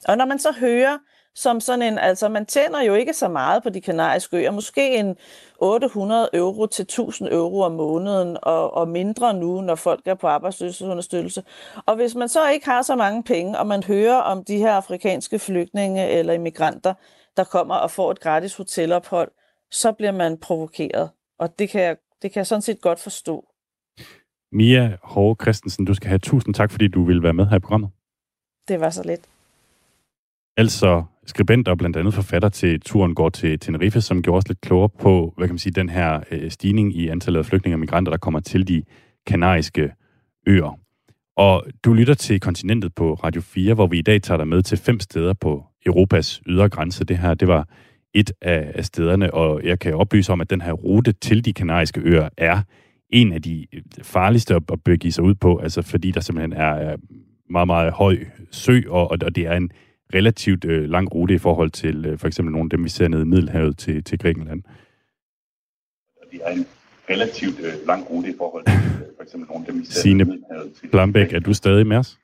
Og når man så hører, som sådan en, altså man tjener jo ikke så meget på de kanariske øer, måske en 800 euro til 1000 euro om måneden, og, og mindre nu, når folk er på arbejdsløshedsunderstøttelse. Og hvis man så ikke har så mange penge, og man hører om de her afrikanske flygtninge eller immigranter, der kommer og får et gratis hotelophold, så bliver man provokeret. Og det kan jeg, det kan jeg sådan set godt forstå. Mia Hårde Christensen, du skal have tusind tak, fordi du ville være med her i programmet. Det var så lidt. Altså skribent og blandt andet forfatter til Turen går til Tenerife, som gjorde os lidt klogere på, hvad kan man sige, den her øh, stigning i antallet af flygtninge og migranter, der kommer til de kanariske øer. Og du lytter til Kontinentet på Radio 4, hvor vi i dag tager dig med til fem steder på Europas ydre grænse. Det her, det var et af stederne, og jeg kan oplyse om, at den her rute til de kanariske øer er en af de øh, farligste at begive sig ud på, altså fordi der simpelthen er meget, meget høj sø, og, og det er en relativt øh, lang rute i forhold til øh, for eksempel nogle af dem, vi ser nede i Middelhavet til, til Grækenland. Det er en relativt øh, lang rute i forhold til øh, for eksempel nogle af dem, vi ser Signe nede i Middelhavet til Blambæk, er du stadig med os?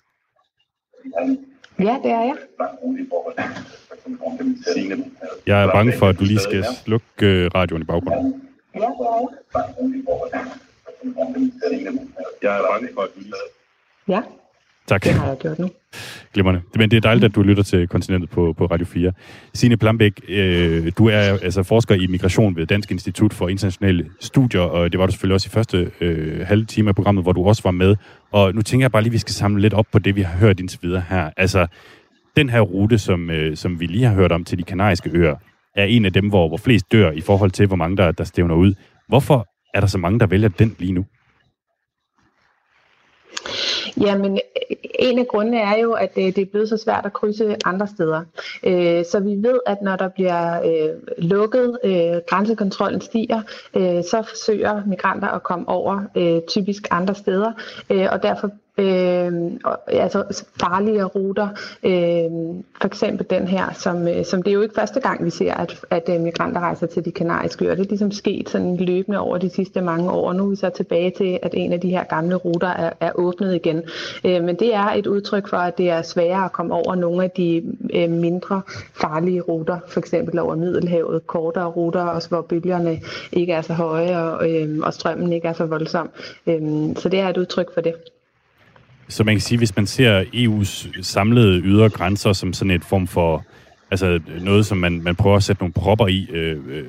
Ja, det er jeg. Jeg er bange for, at du lige skal slukke øh, radioen i baggrunden. Jeg er bange for, at du lige Ja, Tak. det har jeg gjort nu. Glimrende. Men det er dejligt, at du lytter til Kontinentet på, på Radio 4. Signe Plambæk, øh, du er altså forsker i migration ved Dansk Institut for Internationale Studier, og det var du selvfølgelig også i første øh, halve time af programmet, hvor du også var med. Og nu tænker jeg bare lige, at vi skal samle lidt op på det, vi har hørt indtil videre her. Altså, den her rute, som, øh, som vi lige har hørt om til de kanariske øer, er en af dem, hvor, hvor flest dør i forhold til, hvor mange der, der stævner ud. Hvorfor er der så mange, der vælger den lige nu? Jamen, en af grundene er jo, at øh, det er blevet så svært at krydse andre steder. Øh, så vi ved, at når der bliver øh, lukket, grænsekontrollen stiger, så forsøger migranter at komme over typisk andre steder, og derfor øh, altså farlige ruter. Øh, for eksempel den her, som, øh, som det er jo ikke første gang, vi ser, at, at øh, migranter rejser til de kanariske øer. Det er ligesom sket sådan løbende over de sidste mange år. Nu er vi så tilbage til, at en af de her gamle ruter er, er åbnet igen. Øh, men det er et udtryk for, at det er sværere at komme over nogle af de øh, mindre farlige ruter, for eksempel over Middelhavet, kortere ruter, også hvor bølgerne ikke er så høje og, øh, og strømmen ikke er så voldsom. Øh, så det er et udtryk for det. Så man kan sige, hvis man ser EU's samlede ydre grænser som sådan et form for altså noget, som man, man prøver at sætte nogle propper i øh, øh,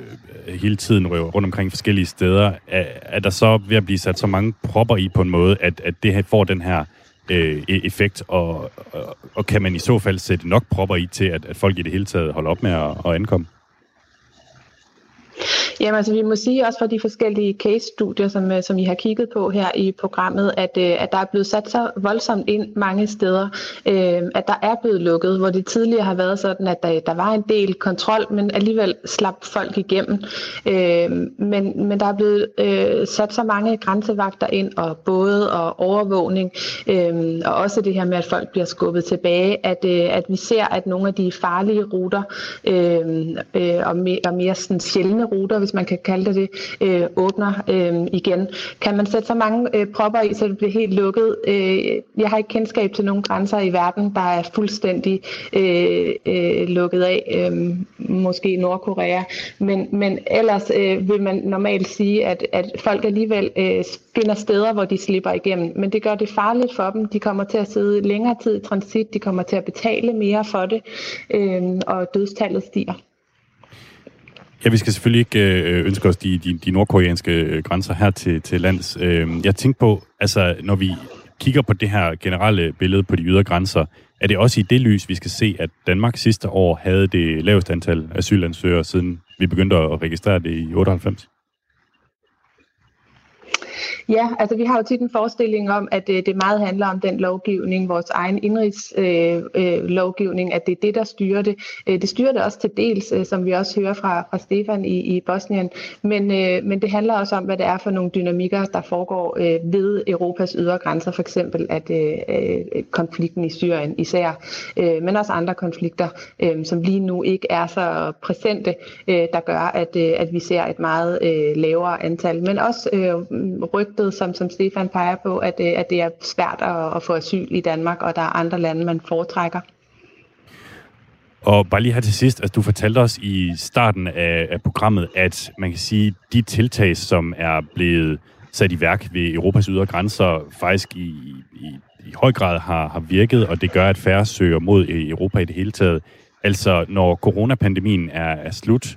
hele tiden rundt omkring forskellige steder, er, er der så ved at blive sat så mange propper i på en måde, at, at det her får den her øh, e- effekt, og, og, og kan man i så fald sætte nok propper i til, at, at folk i det hele taget holder op med at, at ankomme? Jamen altså, vi må sige også fra de forskellige case-studier, som, øh, som I har kigget på her i programmet, at, øh, at der er blevet sat så voldsomt ind mange steder, øh, at der er blevet lukket, hvor det tidligere har været sådan, at der, der var en del kontrol, men alligevel slap folk igennem. Øh, men, men der er blevet øh, sat så mange grænsevagter ind, og både og overvågning, øh, og også det her med, at folk bliver skubbet tilbage, at, øh, at vi ser, at nogle af de farlige ruter, øh, øh, og, mere, og mere sådan sjældne ruter, hvis man kan kalde det det, øh, åbner øh, igen. Kan man sætte så mange øh, propper i, så det bliver helt lukket? Øh, jeg har ikke kendskab til nogen grænser i verden, der er fuldstændig øh, øh, lukket af. Øh, måske Nordkorea. Men, men ellers øh, vil man normalt sige, at, at folk alligevel øh, finder steder, hvor de slipper igennem. Men det gør det farligt for dem. De kommer til at sidde længere tid i transit. De kommer til at betale mere for det. Øh, og dødstallet stiger. Ja, vi skal selvfølgelig ikke øh, ønske os de, de, de nordkoreanske øh, grænser her til, til lands. Øh, jeg tænkte på, altså når vi kigger på det her generelle billede på de ydre grænser, er det også i det lys, vi skal se, at Danmark sidste år havde det laveste antal asylansøgere, siden vi begyndte at registrere det i 98? Ja, altså vi har jo tit en forestilling om, at øh, det meget handler om den lovgivning, vores egen indrigslovgivning, øh, øh, lovgivning, at det er det, der styrer det. Øh, det styrer det også til dels, øh, som vi også hører fra, fra Stefan i, i Bosnien, men, øh, men det handler også om, hvad det er for nogle dynamikker, der foregår øh, ved Europas ydre grænser, for eksempel at øh, øh konflikten i Syrien især, øh, men også andre konflikter, øh, som lige nu ikke er så præsente, øh, der gør, at, øh, at vi ser et meget øh, lavere antal, men også øh, rygtet, som, som Stefan peger på, at, øh, at det er svært at, at få asyl i Danmark, og der er andre lande, man foretrækker. Og bare lige her til sidst, altså du fortalte os i starten af, af programmet, at man kan sige, de tiltag, som er blevet sat i værk ved Europas ydre grænser, faktisk i, i, i høj grad har, har virket, og det gør, at færre søger mod øh, Europa i det hele taget. Altså, når coronapandemien er, er slut,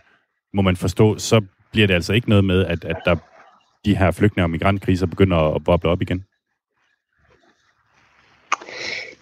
må man forstå, så bliver det altså ikke noget med, at, at der de her flygtninge- og migrantkriser begynder at boble op igen?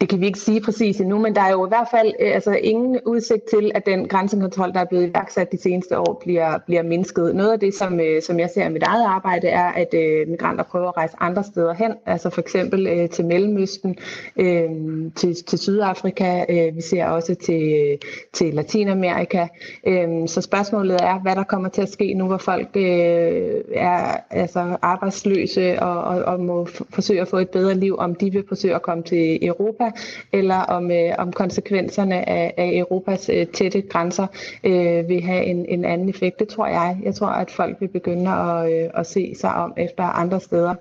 Det kan vi ikke sige præcis endnu, men der er jo i hvert fald øh, altså, ingen udsigt til, at den grænsekontrol, der er blevet iværksat de seneste år, bliver, bliver mindsket. Noget af det, som, øh, som jeg ser i mit eget arbejde, er, at øh, migranter prøver at rejse andre steder hen, altså for eksempel øh, til Mellemøsten, øh, til, til Sydafrika, øh, vi ser også til, til Latinamerika. Øh, så spørgsmålet er, hvad der kommer til at ske nu, hvor folk øh, er altså, arbejdsløse og, og, og må forsøge at få et bedre liv, om de vil forsøge at komme til Europa, eller om, øh, om konsekvenserne af, af Europas øh, tætte grænser øh, vil have en, en anden effekt. Det tror jeg. Jeg tror, at folk vil begynde at, øh, at se sig om efter andre steder.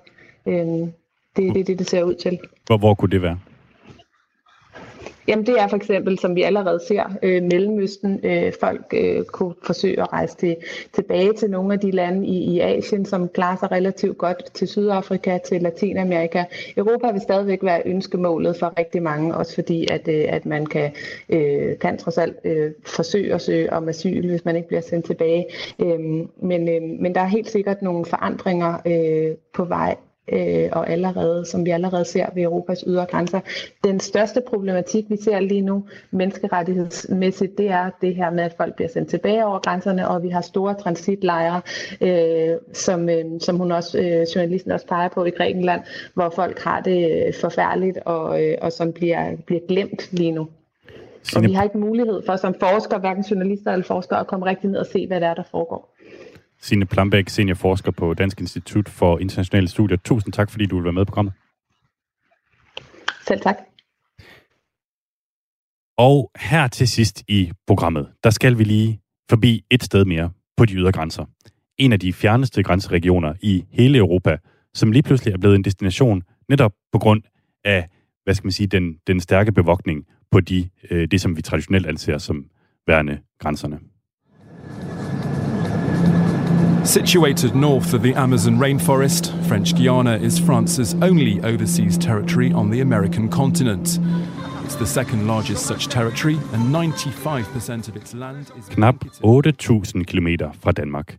Øh, det er det, det, det ser ud til. Hvor, hvor kunne det være? Jamen det er for eksempel, som vi allerede ser, øh, Mellemøsten. Øh, folk øh, kunne forsøge at rejse til, tilbage til nogle af de lande i, i Asien, som klarer sig relativt godt, til Sydafrika, til Latinamerika. Europa vil stadigvæk være ønskemålet for rigtig mange, også fordi at, øh, at man kan, øh, kan trods alt øh, forsøge at søge om asyl, hvis man ikke bliver sendt tilbage. Øh, men, øh, men der er helt sikkert nogle forandringer øh, på vej øh, og allerede, som vi allerede ser ved Europas ydre grænser. Den største problematik, vi ser lige nu menneskerettighedsmæssigt, det er det her med, at folk bliver sendt tilbage over grænserne, og vi har store transitlejre, øh, som, øh, som hun også, øh, journalisten også peger på i Grækenland, hvor folk har det forfærdeligt, og, øh, og som bliver, bliver glemt lige nu. Og vi har ikke mulighed for som forskere, hverken journalister eller forskere, at komme rigtig ned og se, hvad der er, der foregår. Signe Plambæk, seniorforsker på Dansk Institut for Internationale Studier. Tusind tak, fordi du vil være med på programmet. Selv tak. Og her til sidst i programmet, der skal vi lige forbi et sted mere på de ydre grænser. En af de fjerneste grænseregioner i hele Europa, som lige pludselig er blevet en destination netop på grund af, hvad skal man sige, den, den stærke bevogtning på de, øh, det, som vi traditionelt anser som værende grænserne. Situated north of the Amazon rainforest, French Guiana is France's only overseas territory on the American continent. It's the second largest such territory, and 95% of its land is... Knap 8.000 km fra Danmark.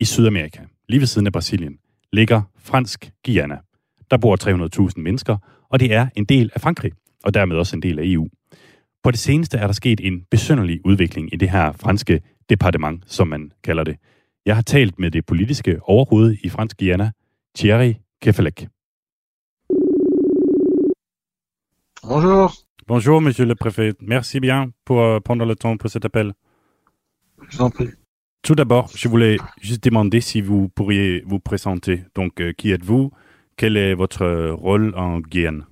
I Sydamerika, lige ved siden af Brasilien, ligger Fransk Guiana. Der bor 300.000 mennesker, og det er en del af Frankrig, og dermed også en del af EU. På det seneste er der sket en besynderlig udvikling i det her franske departement, som man kalder det. Jeg har talt med det politiske overhoved i Fransk Guyana, Thierry Kefelec. Bonjour. Bonjour, monsieur le préfet. Merci bien pour euh, prendre le temps pour cet appel. Je vous en prie. Tout d'abord, je voulais juste demander si vous pourriez vous présenter. Donc, euh, qui êtes-vous? Quel est votre rôle en Guyane?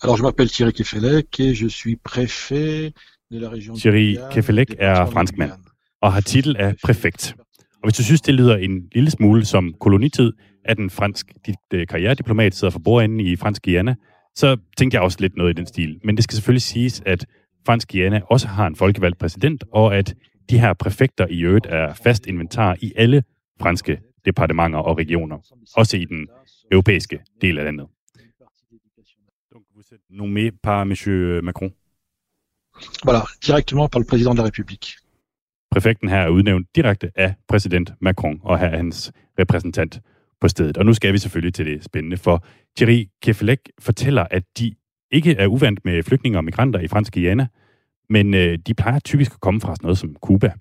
Alors, je m'appelle Thierry Kefelec et je suis préfet de la région Thierry Kefelec er franskmand og har titel af præfekt. Og hvis du synes, det lyder en lille smule som kolonitid, at en fransk dit, karrierediplomat sidder for bordenden i fransk Guyana, så tænkte jeg også lidt noget i den stil. Men det skal selvfølgelig siges, at fransk Guyana også har en folkevalgt præsident, og at de her præfekter i øvrigt er fast inventar i alle franske departementer og regioner, også i den europæiske del af landet. Donc vous êtes nommé par Monsieur Macron. Voilà, directement par le président de la République. Præfekten her er udnævnt direkte af præsident Macron og her er hans repræsentant på stedet. Og nu skal vi selvfølgelig til det spændende, for Thierry Kefelec fortæller, at de ikke er uvandt med flygtninge og migranter i fransk Guyana, men øh, de plejer typisk at komme fra sådan noget som Cuba.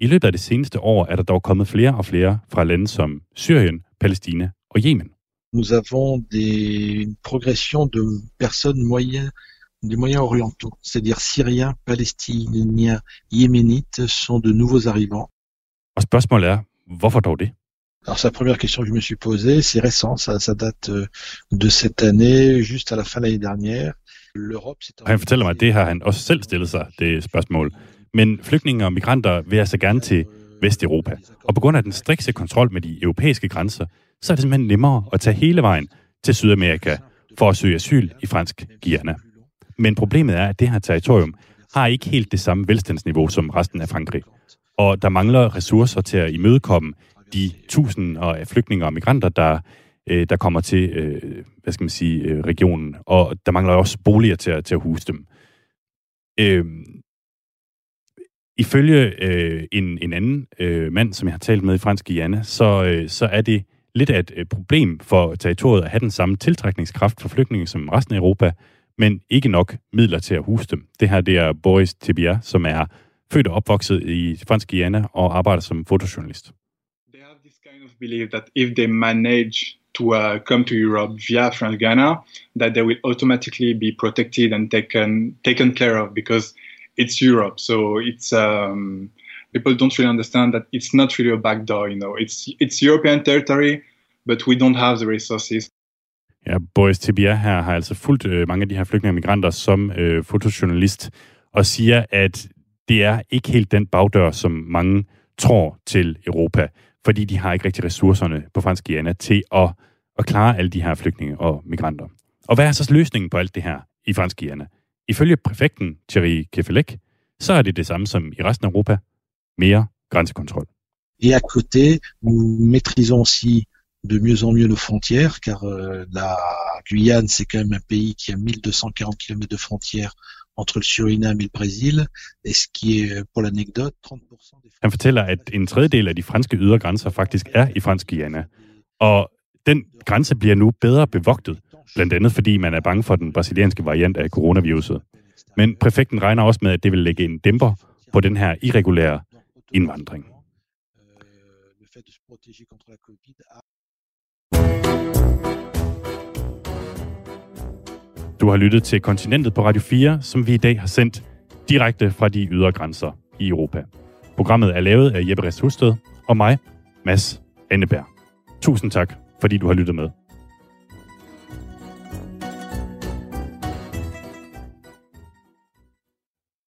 I løbet af det seneste år er der dog kommet flere og flere fra lande som Syrien, Palæstina og Yemen. Nous avons des, une progression de personnes moyennes des moyens orientaux, c'est-à-dire syriens, palestiniens, yéménites, sont de nouveaux arrivants. Og spørgsmålet er, hvorfor dog det? Alors, c'est la première question que je me suis posée. C'est récent, ça, ça date euh, de cette année, juste à la fin de l'année dernière. L'Europe, c'est... Han fortæller mig, at det har han også selv stillet sig, det spørgsmål. Men flygtninge og migranter vil altså gerne til Vesteuropa. Og på grund af den strikse kontrol med de europæiske grænser, så er det simpelthen nemmere at tage hele vejen til Sydamerika for at søge asyl i fransk Guyana. Men problemet er, at det her territorium har ikke helt det samme velstandsniveau som resten af Frankrig. Og der mangler ressourcer til at imødekomme de tusinder af flygtninge og migranter, der, øh, der kommer til øh, hvad skal man sige, øh, regionen. Og der mangler også boliger til at, til at huse dem. Øh, ifølge øh, en, en anden øh, mand, som jeg har talt med i fransk Guyana, så, øh, så er det lidt af et øh, problem for territoriet at have den samme tiltrækningskraft for flygtninge som resten af Europa, men ikke nok midler til at huse dem. Det her det er Boris Tibia, som er født og opvokset i fransk Guyana og arbejder som fotojournalist. believe that if they manage to uh, come to Europe via France Ghana, that they will automatically be protected and taken taken care of because it's Europe. So it's um, people don't really understand that it's not really a backdoor. You know, it's it's European territory, but we don't have the resources. Ja, Boris Tibia her har altså fulgt øh, mange af de her flygtninge og migranter som øh, fotojournalist og siger, at det er ikke helt den bagdør, som mange tror til Europa, fordi de har ikke rigtig ressourcerne på fransk Guyana til at, at klare alle de her flygtninge og migranter. Og hvad er så løsningen på alt det her i fransk Guyana? Ifølge præfekten Thierry Kefelec, så er det det samme som i resten af Europa. Mere grænsekontrol. Et à côté, nous maîtrisons aussi de mieux en mieux nos frontières, car euh, la Guyane, c'est quand même un pays qui a 1240 km de frontières entre le Suriname et le Brésil, et ce qui est, euh, pour l'anecdote, 30% des... Han fortæller, at en tredjedel af de franske ydergrænser faktisk er i fransk Guyana. Og den grænse bliver nu bedre bevogtet, blandt andet fordi man er bange for den brasilianske variant af coronaviruset. Men præfekten regner også med, at det vil lægge en dæmper på den her irregulære indvandring. Du har lyttet til Kontinentet på Radio 4, som vi i dag har sendt direkte fra de ydre grænser i Europa. Programmet er lavet af Jeppe Rest Husted og mig, Mads Anneberg. Tusind tak, fordi du har lyttet med.